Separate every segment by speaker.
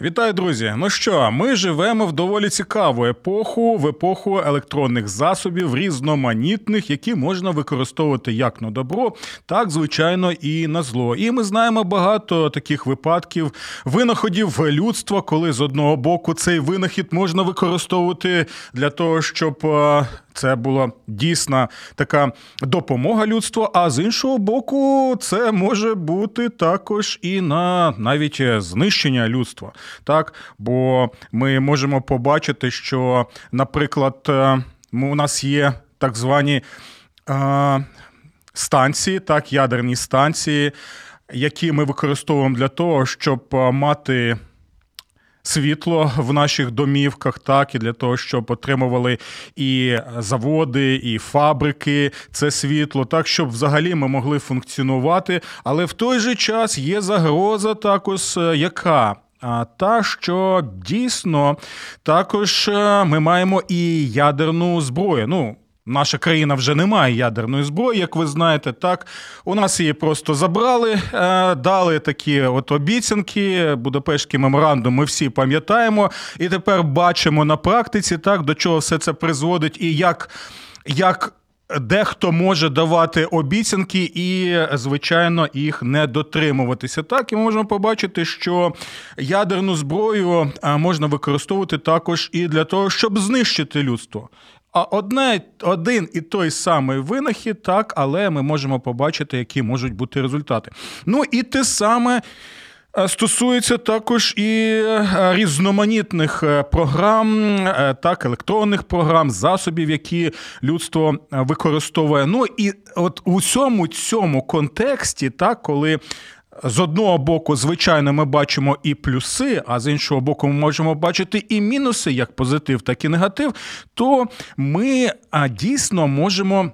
Speaker 1: Вітаю, друзі! Ну що, ми живемо в доволі цікаву епоху, в епоху електронних засобів, різноманітних, які можна використовувати як на добро, так звичайно і на зло. І ми знаємо багато таких випадків винаходів людства, коли з одного боку цей винахід можна використовувати для того, щоб е, це була дійсна така допомога людству. А з іншого боку, це може бути також і на навіть знищення людства. Так, бо ми можемо побачити, що, наприклад, е, у нас є так звані е, станції, так, ядерні станції, які ми використовуємо для того, щоб е, мати світло в наших домівках, так і для того, щоб отримували і заводи, і фабрики це світло, так щоб взагалі ми могли функціонувати. Але в той же час є загроза також е, яка. А та, що дійсно також е, ми маємо і ядерну зброю. Ну, Наша країна вже не має ядерної зброї, як ви знаєте. Так у нас її просто забрали, е, дали такі от обіцянки. Будапештський меморандум. Ми всі пам'ятаємо, і тепер бачимо на практиці, так до чого все це призводить, і як, як. Дехто може давати обіцянки і, звичайно, їх не дотримуватися. Так, і ми можемо побачити, що ядерну зброю е, можна використовувати також і для того, щоб знищити людство. Одне, один і той самий винахід, так, але ми можемо побачити, які можуть бути результати. Ну і те саме. Е, стосується також і е, різноманітних е, програм, так, електронних програм, засобів, які людство використовує. Ну і от у цьому цьому контексті, так, коли з одного боку, звичайно, ми бачимо і плюси, а з іншого боку, ми можемо бачити і мінуси, як позитив, так і негатив, то ми дійсно можемо.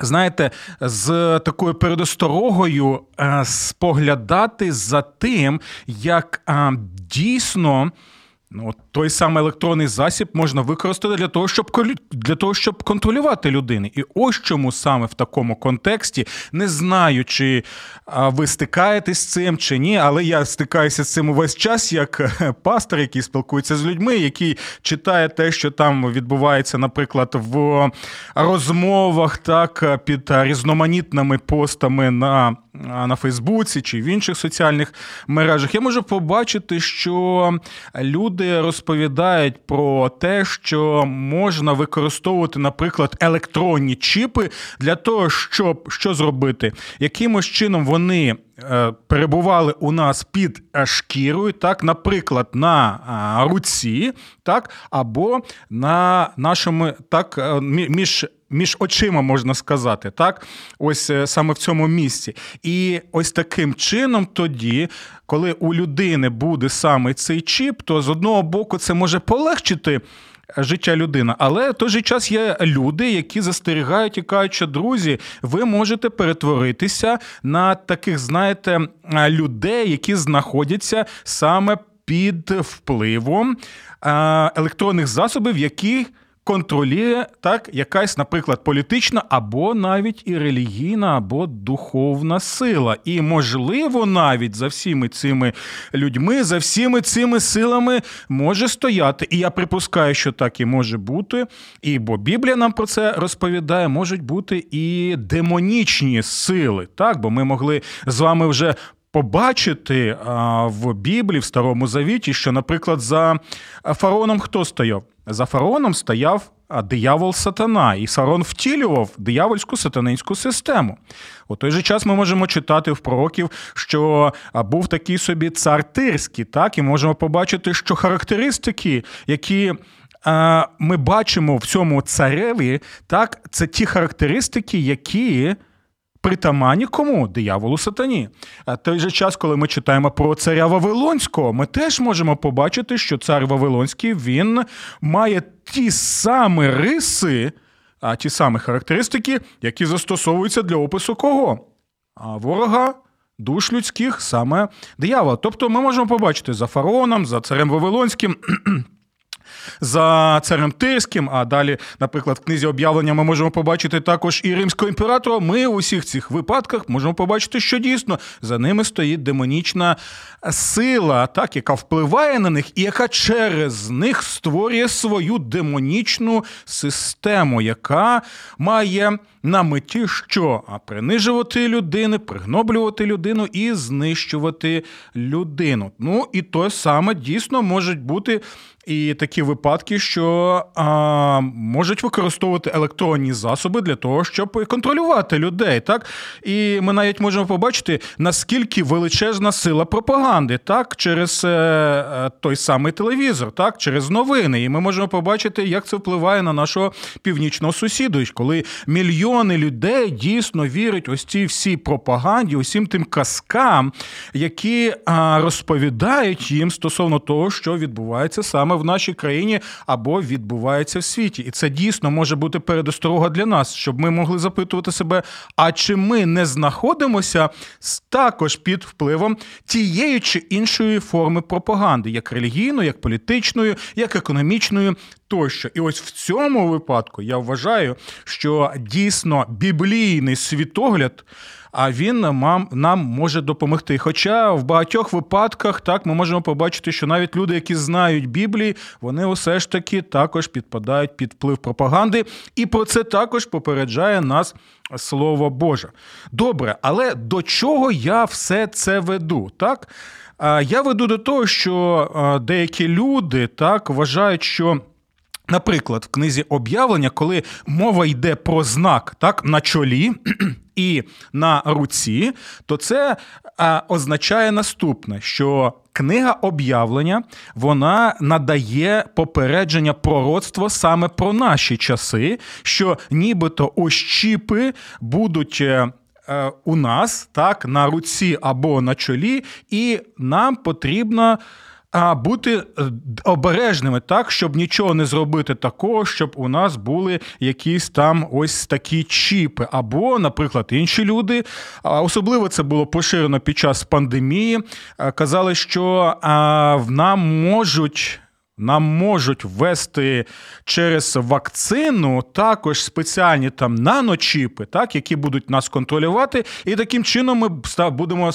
Speaker 1: Знаєте, з такою передосторогою споглядати за тим, як дійсно Ну, той самий електронний засіб можна використати для того, щоб для того, щоб контролювати людини. І ось чому саме в такому контексті, не знаю, чи ви стикаєтесь з цим чи ні, але я стикаюся з цим увесь час, як е, пастор, який спілкується з людьми, який читає те, що там відбувається, наприклад, в розмовах, так під різноманітними постами на на Фейсбуці чи в інших соціальних мережах, я можу побачити, що люди розповідають про те, що можна використовувати, наприклад, електронні чіпи для того, щоб що зробити, якимось чином вони. Е, перебували у нас під шкірою, так, наприклад, на руці, так, або на нашому так, е, між між очима можна сказати, так? Ось е, саме в цьому місці. І ось таким чином, тоді, коли у людини буде саме цей чіп, то з одного боку це може полегшити. Життя людини, але в той же час є люди, які застерігають і кажуть, що друзі, ви можете перетворитися на таких, знаєте, людей, які знаходяться саме під впливом електронних засобів, які контролює так якась, наприклад, політична або навіть і релігійна, або духовна сила. І, можливо, навіть за всіми цими людьми, за всіми цими силами може стояти. І я припускаю, що так і може бути. І бо Біблія нам про це розповідає, можуть бути і демонічні сили. Так, бо ми могли з вами вже. Побачити в Біблії, в Старому Завіті, що, наприклад, за фараоном хто стояв? За фараоном стояв диявол сатана, і Сарон втілював диявольську сатанинську систему. У той же час ми можемо читати в пророків, що був такий собі цар Тирський, так, і можемо побачити, що характеристики, які. Ми бачимо в цьому цареві, так, це ті характеристики, які притаманні кому? Дияволу сатані. А той же час, коли ми читаємо про царя Вавилонського, ми теж можемо побачити, що цар Вавилонський він має ті самі риси, а ті самі характеристики, які застосовуються для опису кого? А ворога. Душ людських саме диявола. Тобто ми можемо побачити за фараоном, за царем Вавилонським за царем Тирським, а далі, наприклад, в книзі об'явлення ми можемо побачити також і римського імператора. Ми у всіх цих випадках можемо побачити, що дійсно за ними стоїть демонічна сила, так, яка впливає на них, і яка через них створює свою демонічну систему, яка має на меті що? А принижувати людини, пригноблювати людину і знищувати людину. Ну і то саме дійсно можуть бути і такі випадки, що а, можуть використовувати електронні засоби для того, щоб контролювати людей. Так і ми навіть можемо побачити, наскільки величезна сила пропаганди, так, через е, е, той самий телевізор, так, через новини. І ми можемо побачити, як це впливає на нашого північного сусіду, коли мільйони людей дійсно вірять ось цій всій пропаганді, усім тим казкам, які а, розповідають їм стосовно того, що відбувається саме саме в нашій країні або відбувається в світі. І це дійсно може бути передосторога для нас, щоб ми могли запитувати себе, а чи ми не знаходимося також під впливом тієї чи іншої форми пропаганди, як релігійної, як політичної, як економічної. Тощо, і ось в цьому випадку я вважаю, що дійсно біблійний світогляд а він нам нам може допомогти. Хоча в багатьох випадках так ми можемо побачити, що навіть люди, які знають Біблії, вони усе ж таки також підпадають під вплив пропаганди, і про це також попереджає нас Слово Боже. Добре, але до чого я все це веду? Так? Я веду до того, що деякі люди так вважають, що. Наприклад, в книзі об'явлення, коли мова йде про знак так, на чолі і на руці, то це а, означає наступне, що книга об'явлення вона надає попередження пророцтво саме про наші часи, що нібито ось чіпи будуть. Е, е, у нас так на руці або на чолі, і нам потрібно а бути е, обережними так, щоб нічого не зробити такого, щоб у нас були якісь там ось такі чіпи, або, наприклад, інші люди. Особливо це було поширено під час пандемії. Казали, що в нам можуть нам можуть ввести через вакцину також спеціальні там наночіпи, так, які будуть нас контролювати, і таким чином ми будемо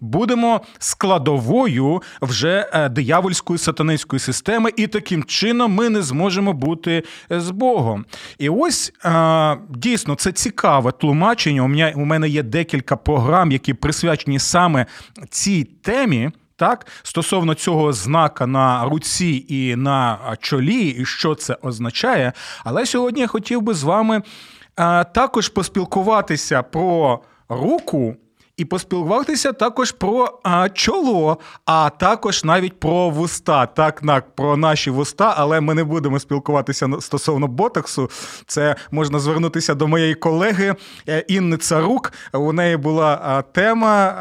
Speaker 1: будемо складовою вже е, диявольської сатанинської системи, і таким чином ми не зможемо бути з Богом. І ось е, дійсно це цікаве тлумачення. У мене є декілька програм, які присвячені саме цій темі. Так, стосовно цього знака на руці і на чолі, і що це означає. Але сьогодні я хотів би з вами також поспілкуватися про руку і поспілкуватися також про а, чоло, а також навіть про вуста. Так, так, про наші вуста, але ми не будемо спілкуватися стосовно ботоксу. Це можна звернутися до моєї колеги е, Інни Царук. У неї була тема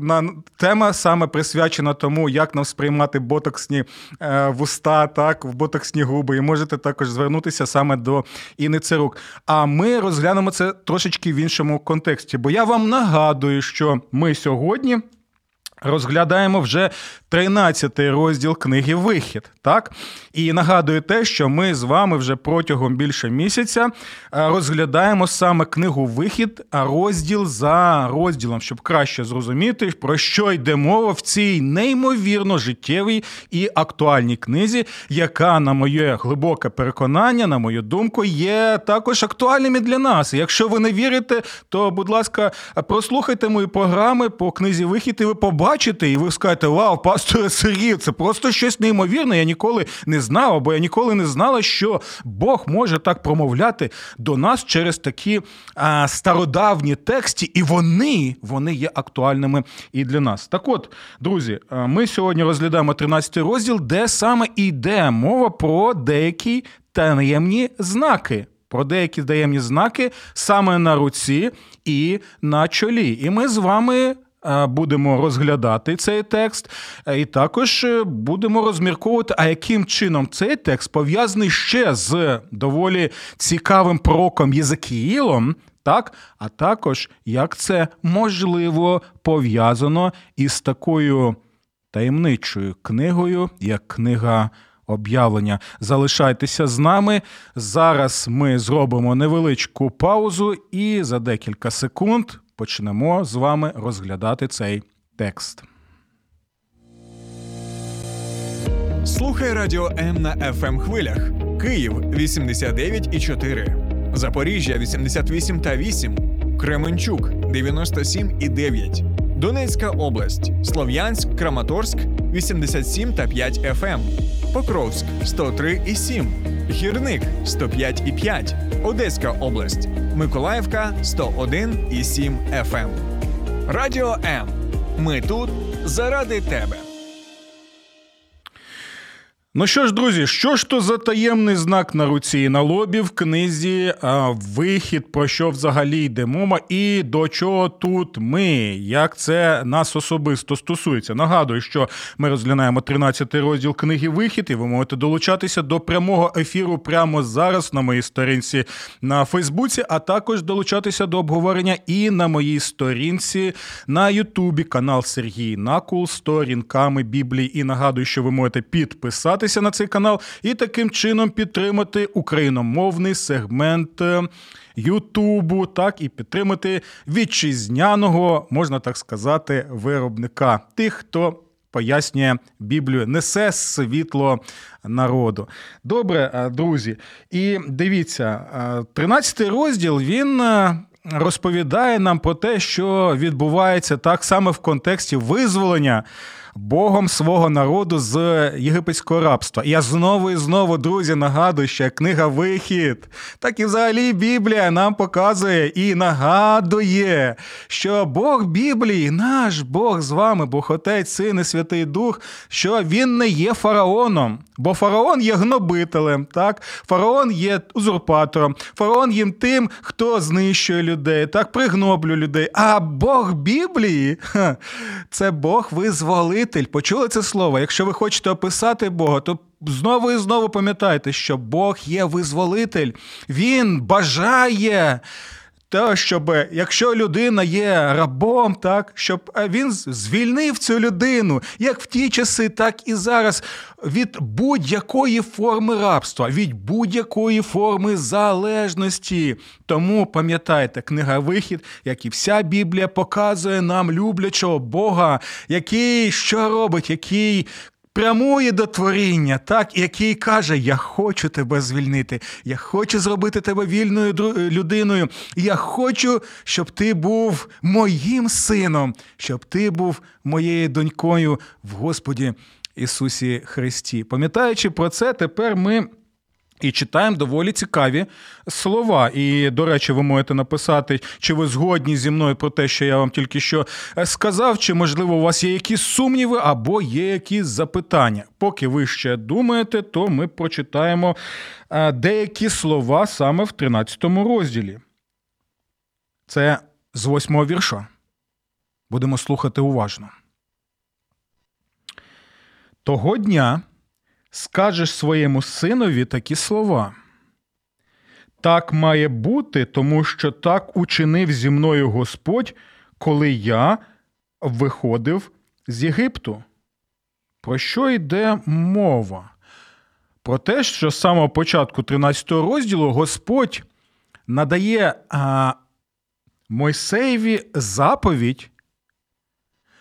Speaker 1: на тема саме присвячена тому, як нам сприймати ботоксні е, вуста, так, в ботоксні губи. І можете також звернутися саме до Інни Царук. А ми розглянемо це трошечки в іншому контексті, бо я вам нагадую нагадую, що ми сьогодні розглядаємо вже 13 розділ книги Вихід. Так? І нагадую те, що ми з вами вже протягом більше місяця е, розглядаємо саме книгу Вихід, а розділ за розділом, щоб краще зрозуміти, про що йде мова в цій неймовірно життєвій і актуальній книзі, яка, на моє глибоке переконання, на мою думку, є також актуальним і для нас. Якщо ви не вірите, то, будь ласка, прослухайте мої програми по книзі Вихід, і ви побачите, і ви скажете, вау, пасторе Сергію, це просто щось неймовірне. Я ніколи не знав, або я ніколи не знала, що Бог може так промовляти до нас через такі а, стародавні тексти, і вони, вони є актуальними і для нас. Так от, друзі, ми сьогодні розглядаємо 13 розділ, де саме йде мова про деякі таємні знаки. про деякі таємні знаки саме на руці і на чолі. І ми з вами. Е, будемо розглядати цей текст, е, і також е, будемо розмірковувати, а яким чином цей текст пов'язаний ще з доволі цікавим пророком Єзекіїлом, так, а також як це можливо пов'язано із такою таємничою книгою, як книга об'явлення. Залишайтеся з нами. Зараз ми зробимо невеличку паузу і за декілька секунд почнемо з вами розглядати цей текст.
Speaker 2: Слухай радіо М на fm ем хвилях. Київ 89,4. Запоріжжя 88 та 8. Кременчук 97 і 9. Донецька область, Слов'янськ, Краматорськ 87 та 5 ФМ, ем. Покровськ 103 і 7, Гірник 105 і 5, Одеська область, Миколаївка 101 і 7 ФМ. Ем. Радіо М. Ми тут заради тебе.
Speaker 1: Ну що ж, друзі, що ж то за таємний знак на руці і на лобі в книзі а, Вихід, про що взагалі йде мова, і до чого тут ми? Як це нас особисто стосується? Нагадую, що ми розглядаємо 13 розділ книги Вихід, і ви можете долучатися до прямого ефіру прямо зараз на моїй сторінці на Фейсбуці, а також долучатися до обговорення і на моїй сторінці на Ютубі, канал Сергій Накул, сторінками Біблії. І нагадую, що ви можете підписатися підписатися на цей канал і таким чином підтримати україномовний сегмент е, Ютубу, так і підтримати вітчизняного, можна так сказати, виробника тих, хто. Пояснює Біблію, несе світло народу. Добре, е, друзі. І дивіться, 13 е, розділ він розповідає нам про те, що відбувається так саме в контексті визволення Богом свого народу з єгипетського рабства. І я знову і знову, друзі, нагадую, що книга Вихід, так і взагалі Біблія нам показує і нагадує, що Бог Біблії, наш Бог з вами, Бог Отець, Син і Святий Дух, що він не є фараоном. Бо фараон є гнобителем, так? Фараон є узурпатором, фараон є тим, хто знищує людей, так пригноблює людей. А Бог Біблії це Бог визволитель. Почули це слово? Якщо ви хочете описати Бога, то знову і знову пам'ятайте, що Бог є визволитель, Він бажає. Те, щоб якщо людина є рабом, так щоб він звільнив цю людину, як в ті часи, так і зараз, від будь-якої форми рабства, від будь-якої форми залежності. Тому пам'ятайте, книга Вихід, як і вся Біблія, показує нам люблячого Бога, який що робить, який прямує до творіння, так, який каже: Я хочу тебе звільнити, я хочу зробити тебе вільною людиною. Я хочу, щоб ти був моїм сином, щоб ти був моєю донькою в Господі Ісусі Христі. Пам'ятаючи про це, тепер ми. І читаємо доволі цікаві слова. І, до речі, ви можете написати, чи ви згодні зі мною про те, що я вам тільки що е, сказав, чи, можливо, у вас є якісь сумніви або є якісь запитання. Поки ви ще думаєте, то ми прочитаємо е, деякі слова саме в 13 розділі. Це з восьмого вірша. Будемо слухати уважно. Того дня скажеш своєму синові такі слова. Так має бути, тому що так учинив зі мною Господь, коли я виходив з Єгипту. Про що йде мова? Про те, що з самого початку 13 розділу Господь надає а, Мойсеєві заповідь,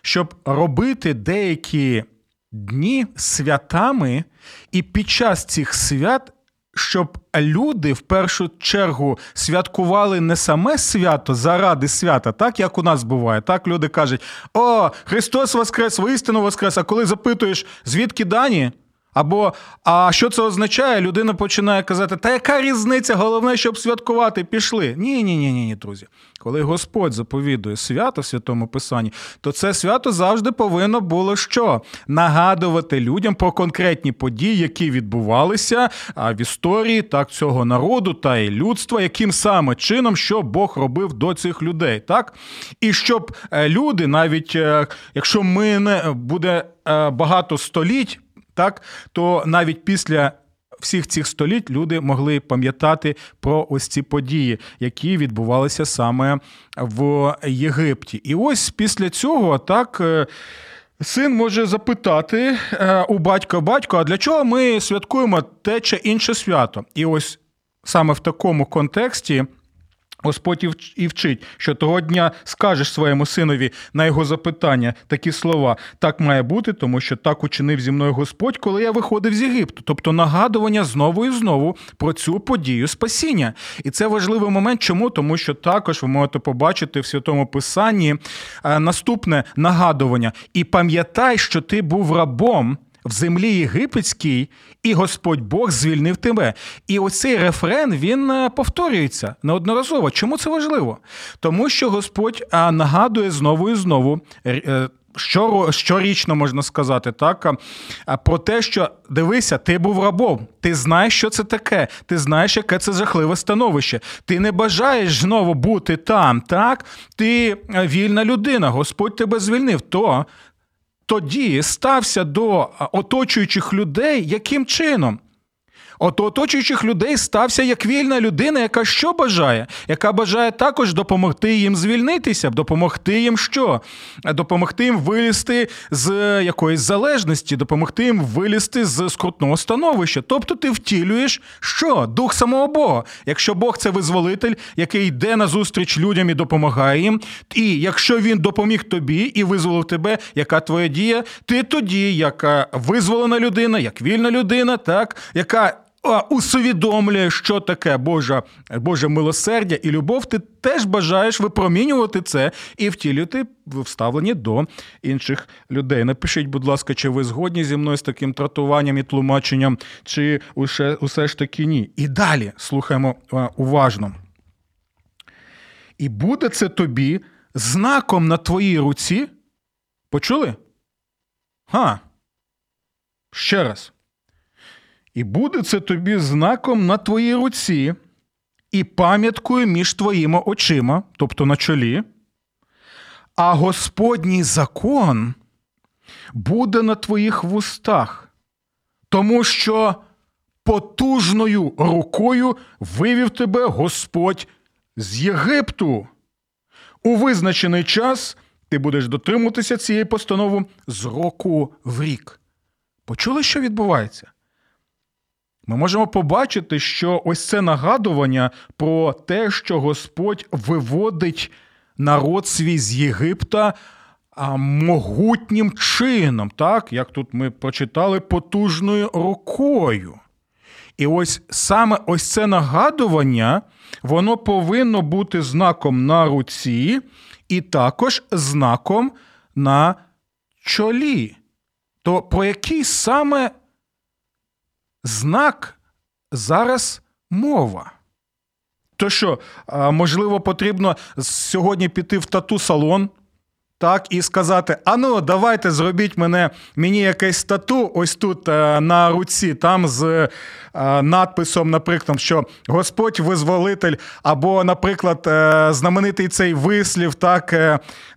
Speaker 1: щоб робити деякі дні святами, і під час цих свят. Щоб люди в першу чергу святкували не саме свято заради свята, так як у нас буває. Так люди кажуть: О, Христос Воскрес, воістину Воскрес! А коли запитуєш, звідки дані? Або а що це означає? Людина починає казати: Та яка різниця? Головне, щоб святкувати, пішли. Ні, ні, ні, ні, ні, друзі. Коли Господь заповідує свято в святому Писанні, то це свято завжди повинно було що? Нагадувати людям про конкретні події, які відбувалися в історії так цього народу та і людства, яким саме чином що Бог робив до цих людей, так? І щоб е, люди, навіть е, якщо ми не буде е, багато століть, так то навіть після всіх цих століть люди могли пам'ятати про ось ці події, які відбувалися саме в Єгипті. І ось після цього так. Е, син може запитати е, у батька батько, а для чого ми святкуємо те чи інше свято? І ось саме в такому контексті Господь і вчить, що того дня скажеш своєму синові на його запитання такі слова. Так має бути, тому що так учинив зі мною Господь, коли я виходив з Єгипту. Тобто нагадування знову і знову про цю подію спасіння. І це важливий момент. Чому? Тому що також ви можете побачити в святому Писанні е, наступне нагадування. І пам'ятай, що ти був рабом в землі єгипетській, і Господь Бог звільнив тебе. І оцей рефрен він е, повторюється неодноразово. Чому це важливо? Тому що Господь нагадує знову і знову. Е, щорічно можна сказати, так про те, що дивися, ти був рабом, ти знаєш, що це таке, ти знаєш, яке це жахливе становище. Ти не бажаєш знову бути там, так? Ти е, вільна людина, Господь тебе звільнив. То тоді стався до оточуючих людей яким чином? От оточуючих людей стався як вільна людина, яка що бажає, яка бажає також допомогти їм звільнитися, допомогти їм що? Допомогти їм вилізти з якоїсь залежності, допомогти їм вилізти з скрутного становища. Тобто ти втілюєш що? Дух самого Бога. Якщо Бог це визволитель, який йде назустріч людям і допомагає їм, і якщо він допоміг тобі і визволив тебе, яка твоя дія, ти тоді, як визволена людина, як вільна людина, так, яка усвідомлює, що таке Божа, Боже милосердя і любов, ти теж бажаєш випромінювати це і втілювати вставлені до інших людей. Напишіть, будь ласка, чи ви згодні зі мною з таким трактуванням і тлумаченням, чи усе, усе ж таки ні. І далі слухаємо уважно. І буде це тобі знаком на твоїй руці. Почули? Ха. Ще раз. І буде це тобі знаком на твоїй руці і пам'яткою між твоїми очима, тобто на чолі. А Господній закон буде на твоїх вустах, тому що потужною рукою вивів тебе Господь з Єгипту. У визначений час ти будеш дотримуватися цієї постанови з року в рік. Почули, що відбувається? Ми можемо побачити, що ось це нагадування про те, що Господь виводить народ свій з Єгипта могутнім чином, так, як тут ми прочитали, потужною рукою. І ось саме ось це нагадування, воно повинно бути знаком на руці і також знаком на чолі. То про який саме знак зараз мова. То що, можливо, потрібно сьогодні піти в тату салон, так, і сказати: ану, давайте зробіть мене мені якесь тату, ось тут е, на руці, там з е, надписом, наприклад, що Господь визволитель, або, наприклад, е, знаменитий цей вислів, так,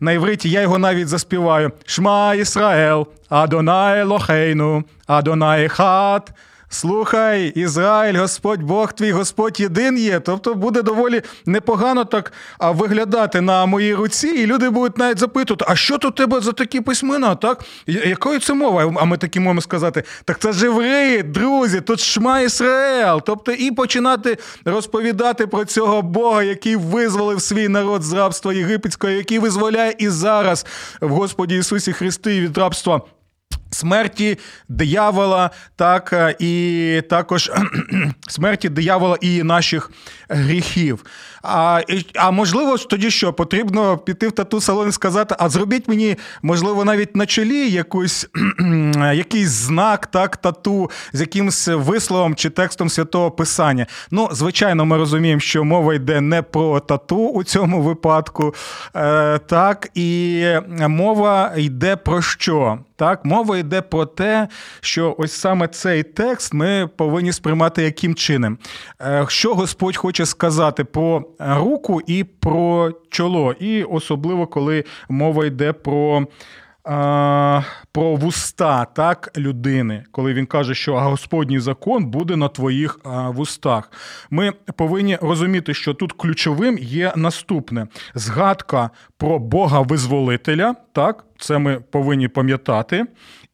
Speaker 1: на івриті, я його навіть заспіваю: Шма Ісраел, Адонай Лохейну, Адонай Хат. Слухай, Ізраїль, Господь Бог твій, Господь єдин є. Тобто буде доволі непогано так виглядати на моїй руці, і люди будуть навіть запитувати, а що тут тебе за такі письмена? так? Якою це мова? А ми такі можемо сказати, так це ж євреї, друзі, тут шма Ісраїл. Тобто і починати розповідати про цього Бога, який визволив свій народ з рабства єгипетського, який визволяє і зараз в Господі Ісусі Христі від рабства смерті диявола, так е, і також смерті диявола і наших гріхів. А а можливо, тоді що потрібно піти в тату салон і сказати: а зробіть мені, можливо, навіть на чолі якусь, якийсь знак, так, тату з якимось висловом чи текстом святого Писання. Ну, звичайно, ми розуміємо, що мова йде не про тату у цьому випадку. Е, Так, і мова йде про що? Так, мова йде про те, що ось саме цей текст ми повинні сприймати яким чином. Е, що Господь хоче сказати про руку і про чоло, і особливо коли мова йде про. Про вуста так людини, коли він каже, що Господній закон буде на твоїх вустах. Ми повинні розуміти, що тут ключовим є наступне: згадка про Бога визволителя. Так, це ми повинні пам'ятати.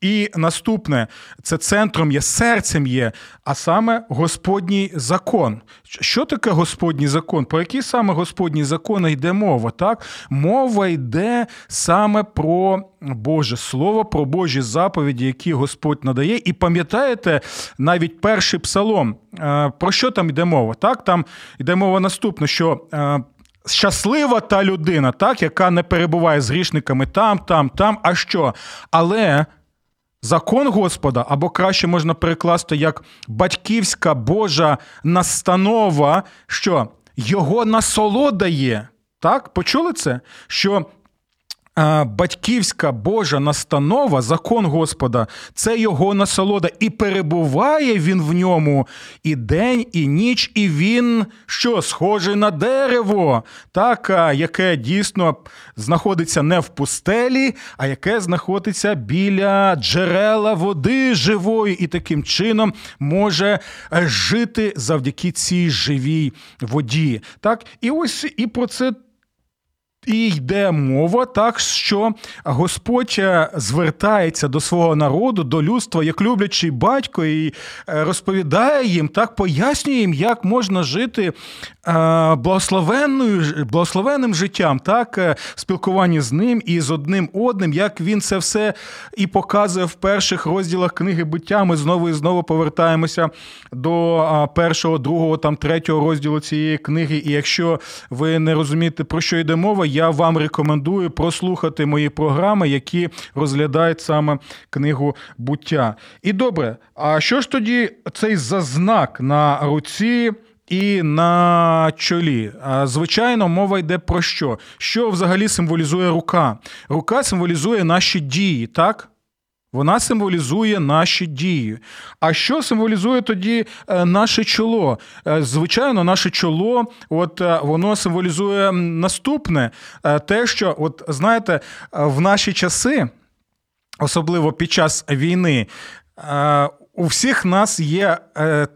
Speaker 1: І наступне це центром є, серцем є, а саме Господній закон. Що таке Господній закон? Про який саме Господній закон йде мова? Так? Мова йде саме про Боже Слово, про Божі заповіді, які Господь надає. І пам'ятаєте навіть перший псалом, е, про що там йде мова? Так, Там йде мова наступне, що. Е, щаслива та людина, так, яка не перебуває з грішниками там, там, там. А що? Але Закон Господа, або краще можна перекласти як батьківська Божа настанова, що його насолода є. Так, почули це? Що батьківська Божа настанова, закон Господа, це його насолода, і перебуває він в ньому і день, і ніч, і він що схожий на дерево, так, яке дійсно знаходиться не в пустелі, а яке знаходиться біля джерела води живої, і таким чином може е, жити завдяки цій живій воді. Так, І ось і про це. І йде мова так, що Господь е, звертається до свого народу, до людства, як люблячий батько, і е, розповідає їм, так пояснює їм, як можна жити е, благословенною, благословенним життям, так, в спілкуванні з ним і з одним одним, як він це все і показує в перших розділах книги буття. Ми знову і знову повертаємося до першого, другого, там третього розділу цієї книги. І якщо ви не розумієте, про що йде мова, я вам рекомендую прослухати мої програми, які розглядають саме книгу буття. І добре, а що ж тоді цей зазнак на руці? І на чолі. Звичайно, мова йде про що? Що взагалі символізує рука? Рука символізує наші дії, так? Вона символізує наші дії. А що символізує тоді е, наше чоло? Е, звичайно, наше чоло, от е, воно символізує наступне: те, що, от знаєте, в наші часи, особливо під час війни, у всіх нас є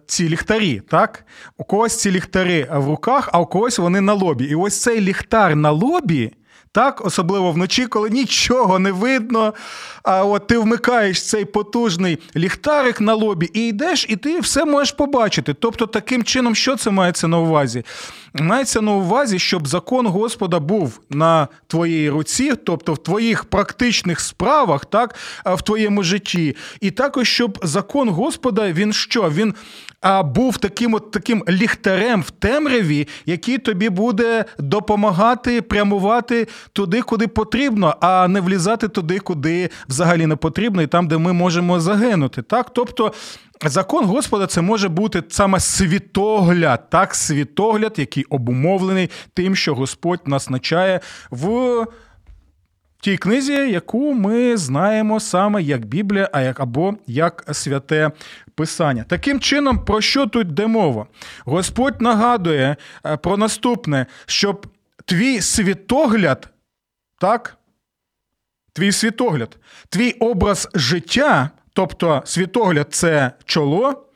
Speaker 1: ці ліхтарі, так? У когось ці ліхтари в руках, а у когось вони на лобі. І ось цей ліхтар на лобі. Так, особливо вночі, коли нічого не видно. А от ти вмикаєш цей потужний ліхтарик на лобі і йдеш, і ти все можеш побачити. Тобто, таким чином, що це мається на увазі? Мається на увазі, щоб закон Господа був на твоїй руці, тобто в твоїх практичних справах, так, в твоєму житті. І також, щоб закон Господа, він що? Він а був таким от таким ліхтарем в темряві, який тобі буде допомагати прямувати туди, куди потрібно, а не влізати туди, куди взагалі не потрібно, і там, де ми можемо загинути. Так, тобто. Закон Господа це може бути саме світогляд, так, світогляд, який обумовлений тим, що Господь нас начає в тій книзі, яку ми знаємо саме як Біблія, а як або як святе Писання. Таким чином, про що тут йде мова? Господь нагадує е, про наступне, щоб твій світогляд, так? Твій світогляд, твій образ життя, тобто світогляд це чоло,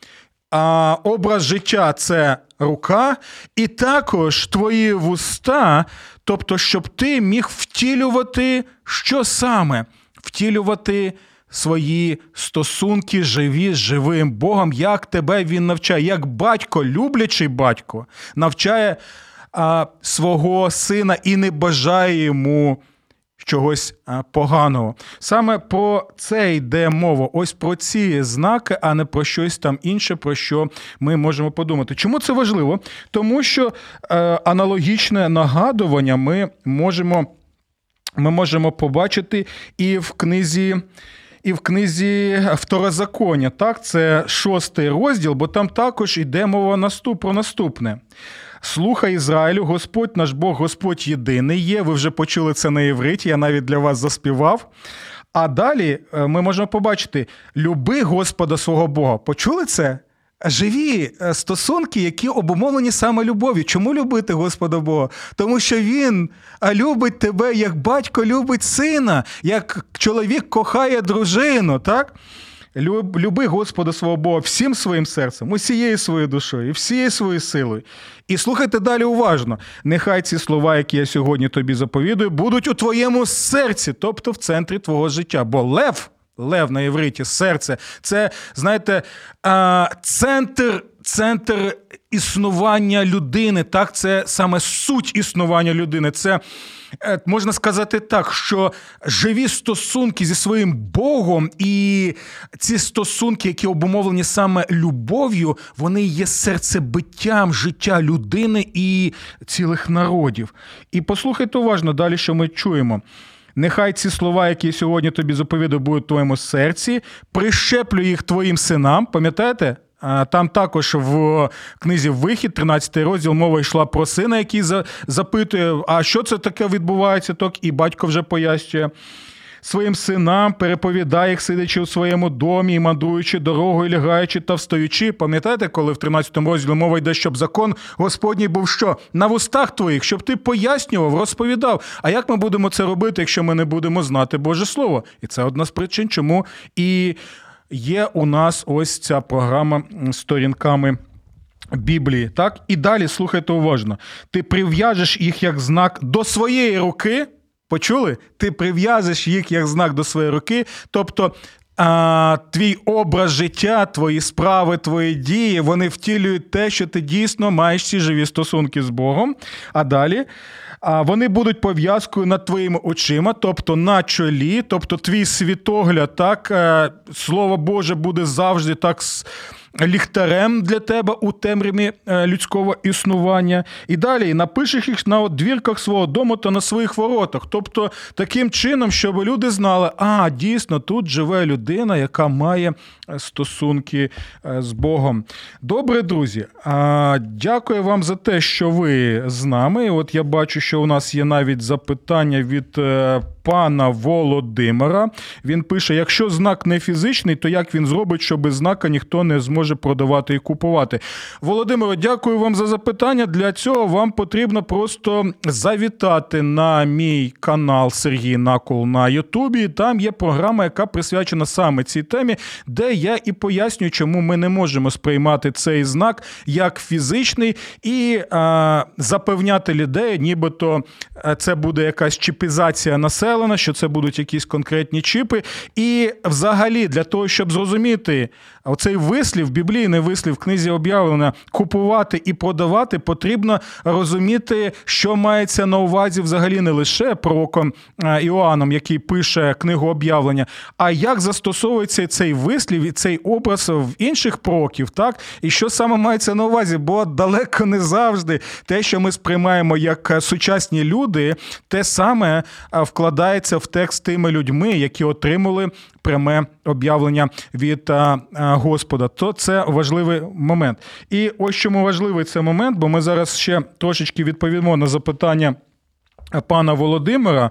Speaker 1: а образ життя це рука, і також твої вуста, тобто, щоб ти міг втілювати що саме? Втілювати свої стосунки живі з живим Богом, як тебе він навчає, як батько, люблячий батько, навчає а, свого сина і не бажає йому чогось поганого. Саме про це йде мова. Ось про ці знаки, а не про щось там інше, про що ми можемо подумати. Чому це важливо? Тому що е, аналогічне нагадування ми можемо, ми можемо побачити і в книзі. І в книзі Второзаконня, так, це шостий розділ, бо там також йде мова наступ про наступне. Слухай Ізраїлю, Господь наш Бог, Господь єдиний є. Ви вже почули це на євриті, я навіть для вас заспівав. А далі е, ми можемо побачити: люби Господа свого Бога. Почули це? Живі е, стосунки, які обумовлені саме любов'ю. Чому любити Господа Бога? Тому що Він любить тебе, як батько любить сина, як чоловік кохає дружину. так? Люби Господа свого Бога всім своїм серцем, усією своєю душою, всією своєю силою. І слухайте далі уважно. Нехай ці слова, які я сьогодні тобі заповідую, будуть у твоєму серці, тобто в центрі твого життя. Бо лев, лев на євриті, серце це, знаєте, центр. Центр існування людини, так, це саме суть існування людини. Це Е, можна сказати так, що живі стосунки зі своїм Богом, і ці стосунки, які обумовлені саме любов'ю, вони є серцебиттям життя людини і цілих народів. І послухайте уважно далі, що ми чуємо. Нехай ці слова, які сьогодні тобі заповідаю, будуть в твоєму серці, прищеплю їх твоїм синам. Пам'ятаєте? Там також в книзі Вихід, 13 розділ, мова йшла про сина, який запитує, а що це таке відбувається, так і батько вже пояснює. Своїм синам переповідає їх, сидячи у своєму домі, і мандруючи дорогою, лягаючи та встаючи. Пам'ятаєте, коли в 13 розділі мова йде, щоб закон Господній був що? На вустах твоїх, щоб ти пояснював, розповідав. А як ми будемо це робити, якщо ми не будемо знати Боже Слово? І це одна з причин, чому і є у нас ось ця програма сторінками. Біблії, так? І далі слухайте уважно. Ти прив'яжеш їх як знак до своєї руки. Почули? Ти прив'язуєш їх як знак до своєї руки. Тобто а, твій образ життя, твої справи, твої дії, вони втілюють те, що ти дійсно маєш ці живі стосунки з Богом. А далі вони будуть пов'язкою над твоїми очима, тобто на чолі, тобто твій світогляд, так, е, слово Боже буде завжди так ліхтарем для тебе у темряві е, людського існування. І далі напишеш їх на двірках свого дому та на своїх воротах. Тобто таким чином, щоб люди знали, а дійсно тут живе людина, яка має е, стосунки е, з Богом. Добре, друзі. Дякую вам за те, що ви з нами. От я бачу, що у нас є навіть запитання від пана Володимира. Він пише: якщо знак не фізичний, то як він зробить, що без знака ніхто не зможе продавати і купувати? Володимиро, дякую вам за запитання. Для цього вам потрібно просто завітати на мій канал Сергій Накол на Ютубі. Там є програма, яка присвячена саме цій темі, де я і пояснюю, чому ми не можемо сприймати цей знак як фізичний і а, запевняти людей, нібито це буде якась чіпізація населена, що це будуть якісь конкретні чіпи. І взагалі, для того, щоб зрозуміти оцей вислів, біблійний вислів в книзі об'явлено, купувати і продавати, потрібно розуміти, що мається на увазі взагалі не лише пророком е, Іоанном, який пише книгу об'явлення, а як застосовується цей вислів і цей образ в інших пророків, так? І що саме мається на увазі? Бо далеко не завжди те, що ми сприймаємо як сучасні люди, те саме е, вкладається в текст тими людьми, які отримали пряме об'явлення від Господа. То це важливий момент. І ось чому важливий цей момент, бо ми зараз ще трошечки відповімо на запитання пана Володимира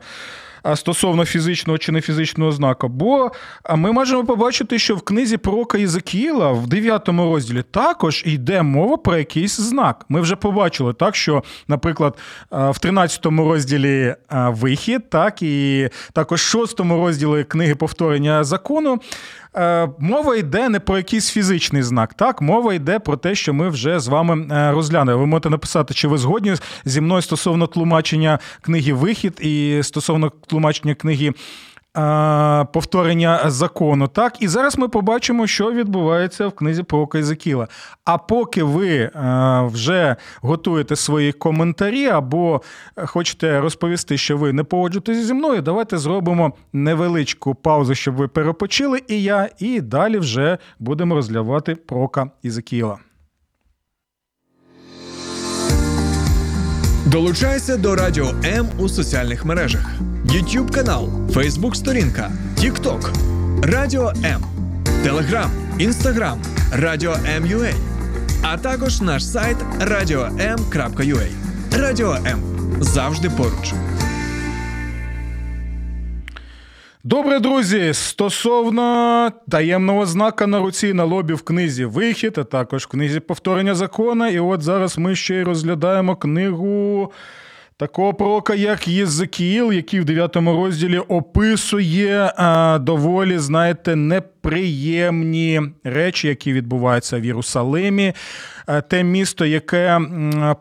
Speaker 1: стосовно фізичного чи не фізичного знака. Бо ми можемо побачити, що в книзі пророка Єзекіїла в 9 розділі також йде мова про якийсь знак. Ми вже побачили, так що, наприклад, в 13 розділі вихід, так і також в 6 розділі книги повторення закону. Е, мова йде не про якийсь фізичний знак. Так, мова йде про те, що ми вже з вами е, розглянули. Ви можете написати, чи ви згодні зі мною стосовно тлумачення книги Вихід і стосовно тлумачення книги повторення закону. Так, і зараз ми побачимо, що відбувається в книзі про Езекіла. А поки ви вже готуєте свої коментарі або хочете розповісти, що ви не погоджуєтеся зі мною, давайте зробимо невеличку паузу, щоб ви перепочили, і я, і далі вже будемо розглядати прока Ізекіла.
Speaker 2: Долучайся до Радіо М у соціальних мережах: YouTube канал, Facebook сторінка, TikTok, Радіо М, Телеграм, Інстаграм, Радіо М.Ю.А. а також наш сайт radio.m.ua. Радіо М завжди поруч.
Speaker 1: Добре, друзі. Стосовно таємного знака на руці на лобі в книзі Вихід, а також в книзі повторення закона. І от зараз ми ще й розглядаємо книгу. Такого пророка, як Єзекіїл, який в 9 розділі описує а, доволі, знаєте, неприємні речі, які відбуваються в Єрусалимі. Е, те місто, яке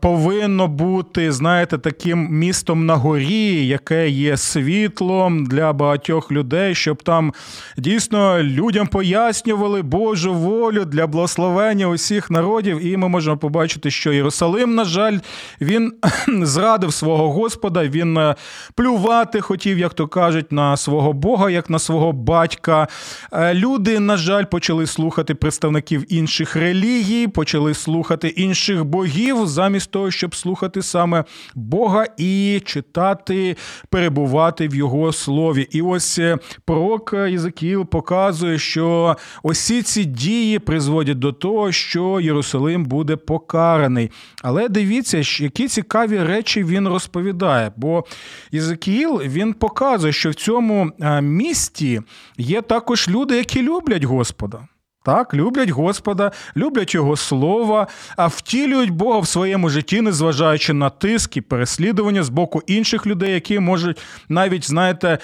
Speaker 1: повинно бути, знаєте, таким містом на горі, яке є світлом для багатьох людей, щоб там дійсно людям пояснювали Божу волю для благословення усіх народів. І ми можемо побачити, що Єрусалим, на жаль, він зрадив свого Господа, він е, плювати хотів, як то кажуть, на свого Бога, як на свого батька. Е, люди, на жаль, почали слухати представників інших релігій, почали слухати інших богів, замість того, щоб слухати саме Бога і читати, перебувати в його слові. І ось е, пророк Єзекіл показує, що усі ці дії призводять до того, що Єрусалим буде покараний. Але дивіться, які цікаві речі він розповідає. Бо Єзекіл він показує, що в цьому е, місті є також люди, які люблять Господа. Так, люблять Господа, люблять Його Слова, а втілюють Бога в своєму житті, незважаючи на тиск і переслідування з боку інших людей, які можуть навіть, знаєте,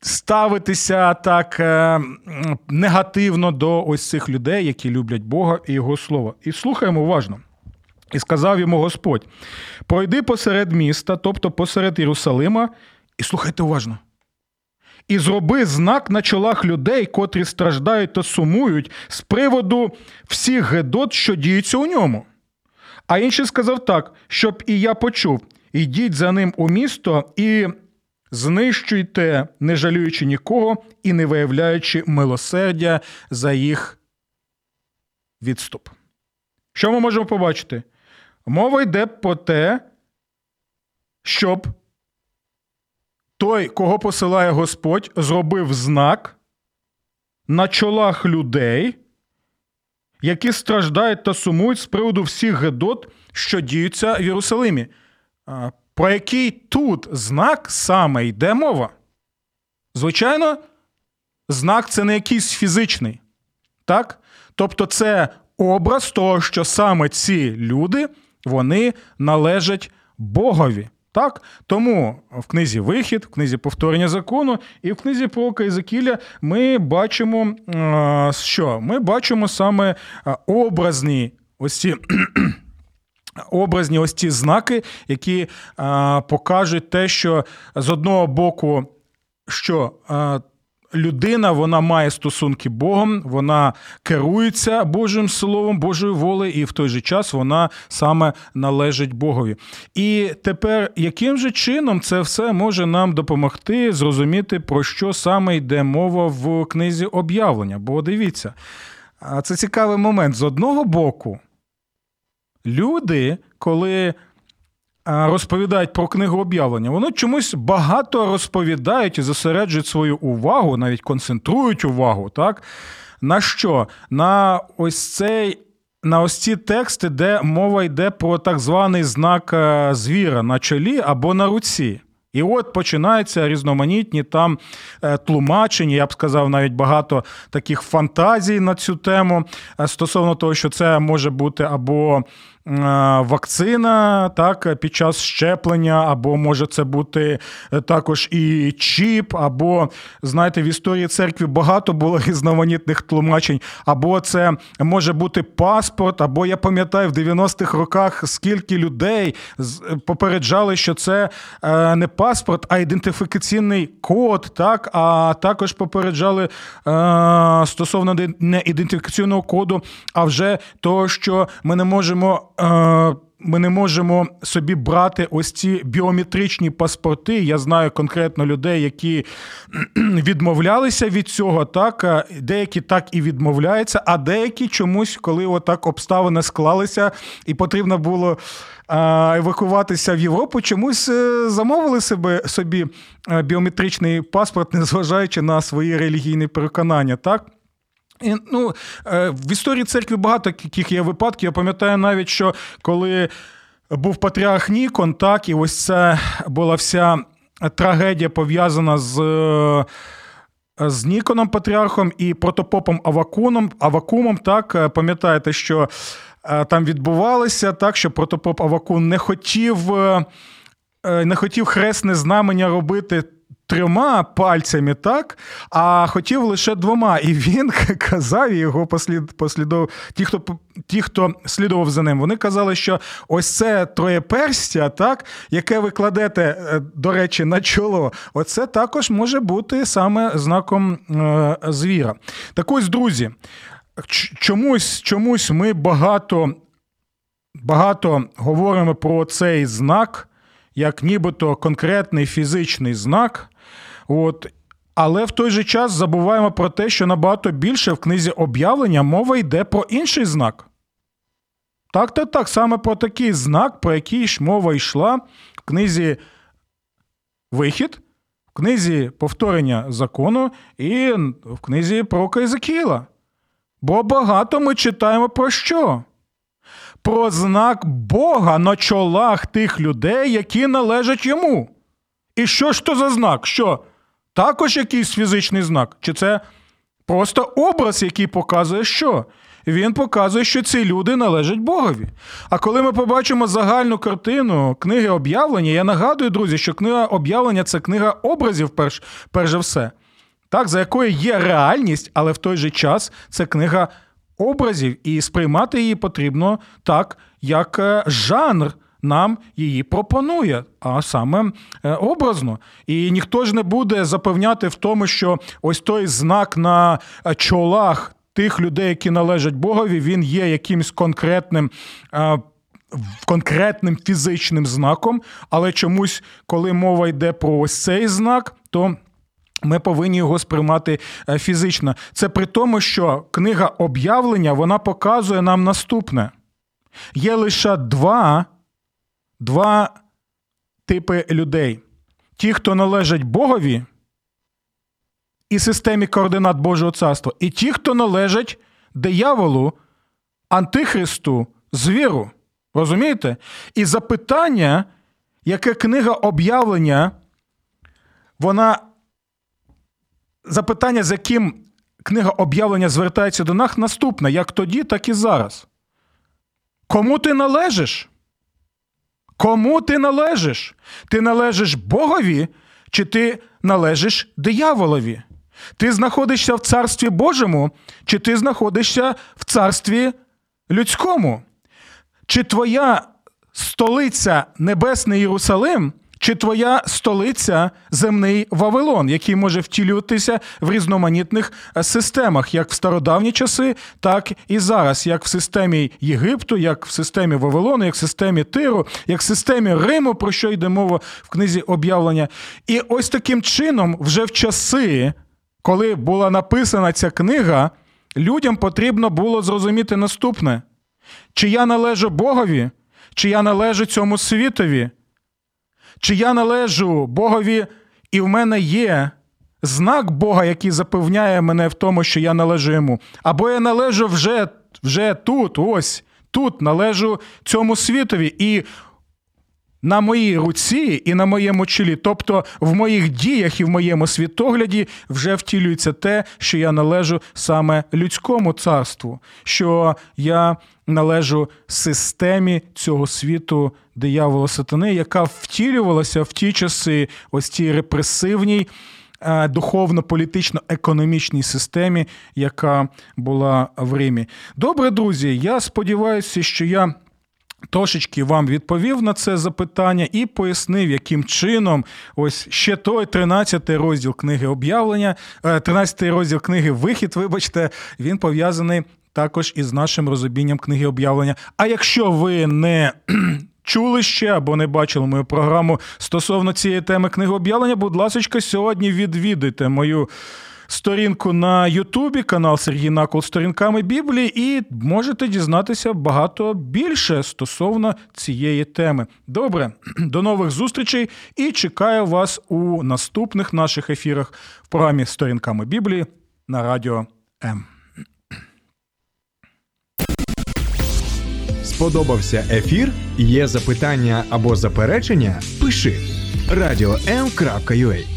Speaker 1: ставитися так е, негативно до ось цих людей, які люблять Бога і Його Слово. І слухаємо уважно. І сказав йому Господь: пройди посеред міста, тобто посеред Єрусалима, і слухайте уважно і зроби знак на чолах людей, котрі страждають та сумують з приводу всіх гедот, що діються у ньому. А інший сказав так, щоб і я почув: ідіть за ним у місто і знищуйте, не жалюючи нікого і не виявляючи милосердя за їх відступ. Що ми можемо побачити? Мова йде про те, щоб той, кого посилає Господь, зробив знак на чолах людей, які страждають та сумують з приводу всіх гедот, що діються в Єрусалимі. Про який тут знак саме йде мова? Звичайно, знак це не якийсь фізичний. Так? Тобто, це образ того, що саме ці люди вони належать Богові. Так? Тому в книзі Вихід, в книзі повторення закону і в книзі пророка Ізекіля ми бачимо, що? Ми бачимо саме образні ось ці. Образні ось ці знаки, які покажуть те, що з одного боку, що людина вона має стосунки Богом, вона керується Божим словом, Божою волею, і в той же час вона саме належить Богові. І тепер, яким же чином це все може нам допомогти зрозуміти, про що саме йде мова в книзі об'явлення? Бо дивіться, це цікавий момент. З одного боку, люди, коли розповідають про книгу об'явлення, вони чомусь багато розповідають і зосереджують свою увагу, навіть концентрують увагу, так? На що? На ось цей. На ось ці тексти, де мова йде про так званий знак е, звіра на чолі або на руці. І от починаються різноманітні там е, тлумачення, я б сказав, навіть багато таких фантазій на цю тему е, стосовно того, що це може бути або вакцина так, під час щеплення, або може це бути е, також і чіп, або, знаєте, в історії церкви багато було різноманітних тлумачень, або це може бути паспорт, або я пам'ятаю, в 90-х роках скільки людей попереджали, що це е, не паспорт, а ідентифікаційний код, так, а також попереджали е, стосовно не ідентифікаційного коду, а вже того, що ми не можемо. Е, ми не можемо собі брати ось ці біометричні паспорти. Я знаю конкретно людей, які відмовлялися від цього, так деякі так і відмовляються, а деякі чомусь, коли отак обставини склалися, і потрібно було евакуватися в Європу, чомусь е, замовили себе собі е, біометричний паспорт, незважаючи на свої релігійні переконання. так? І, ну, е, В історії церкви багато таких є випадків. Я пам'ятаю навіть, що коли був патріарх Нікон, так, і ось це була вся трагедія пов'язана з. Е, з Ніконом Патріархом і протопопом Авакуном, Авакумом, так, е, пам'ятаєте, що там відбувалося так, що протопоп Авакун не хотів не хотів хресне знамення робити трьома пальцями, так, а хотів лише двома. І він казав, його послід, послідов, ті, хто ті, хто слідував за ним, вони казали, що ось це троєперстя, так, яке ви кладете, е, до речі, на чоло, оце також може бути саме знаком е, звіра. Так ось, друзі, чомусь, чомусь ми багато, багато говоримо про цей знак. Як нібито конкретний фізичний знак, От. Але в той же час забуваємо про те, що набагато більше в книзі об'явлення мова йде про інший знак. Так, так, так, саме про такий знак, про який ж мова йшла в книзі Вихід, в книзі повторення закону і в книзі про Єзекіла. Бо багато ми читаємо про що? Про знак Бога на чолах тих людей, які належать йому. І що ж то за знак? Що? Також якийсь фізичний знак? Чи це просто образ, який показує, що? Він показує, що ці люди належать Богові. А коли ми побачимо загальну картину книги об'явлення, я нагадую, друзі, що книга об'явлення це книга образів, перш, перш за все, так, за якою є реальність, але в той же час це книга образів, і сприймати її потрібно так, як е, жанр нам її пропонує, а саме е, образно. І ніхто ж не буде запевняти в тому, що ось той знак на е, чолах тих людей, які належать Богові, він є якимсь конкретним. Е, конкретним фізичним знаком, але чомусь, коли мова йде про ось цей знак, то ми повинні його сприймати фізично. Це при тому, що книга об'явлення вона показує нам наступне: є лише два два типи людей: ті, хто належать Богові і системі координат Божого царства, і ті, хто належать дияволу, антихристу, звіру. Розумієте? І запитання, яке книга об'явлення, вона запитання, з яким книга об'явлення звертається до нас, наступне: як тоді, так і зараз. Кому ти належиш? Кому ти належиш? Ти належиш Богові, чи ти належиш дияволові? Ти знаходишся в царстві Божому, чи ти знаходишся в царстві людському? Чи твоя столиця Небесний Єрусалим чи твоя столиця земний Вавилон, який може втілюватися в різноманітних е, системах, як в стародавні часи, так і зараз, як в системі Єгипту, як в системі Вавилону, як в системі Тиру, як в системі Риму, про що йде мова в книзі об'явлення. І ось таким чином, вже в часи, коли була написана ця книга, людям потрібно було зрозуміти наступне: чи я належу Богові, чи я належу цьому світові чи я належу Богові, і в мене є знак Бога, який запевняє мене в тому, що я належу йому. Або я належу вже, вже тут, ось тут належу цьому світові. І на моїй руці і на моєму чолі, тобто в моїх діях і в моєму світогляді, вже втілюється те, що я належу саме людському царству, що я належу системі цього світу диявола сатани, яка втілювалася в ті часи, ось цій репресивній. е, Духовно-політично-економічній системі, яка була в Римі. Добре, друзі. Я сподіваюся, що я Трошечки вам відповів на це запитання і пояснив, яким чином ось ще той 13 розділ книги об'явлення, 13 розділ книги Вихід, вибачте, він пов'язаний також із нашим розумінням книги об'явлення. А якщо ви не чули ще або не бачили мою програму стосовно цієї теми книги об'явлення, будь ласка, сьогодні відвідуйте мою сторінку на Ютубі, канал Сергій Накол сторінками Біблії, і можете дізнатися багато більше стосовно цієї теми. Добре, до нових зустрічей і чекаю вас у наступних наших ефірах в програмі Сторінками Біблії на радіо М.
Speaker 3: Сподобався ефір? Є запитання або заперечення? Пиши радіом.ua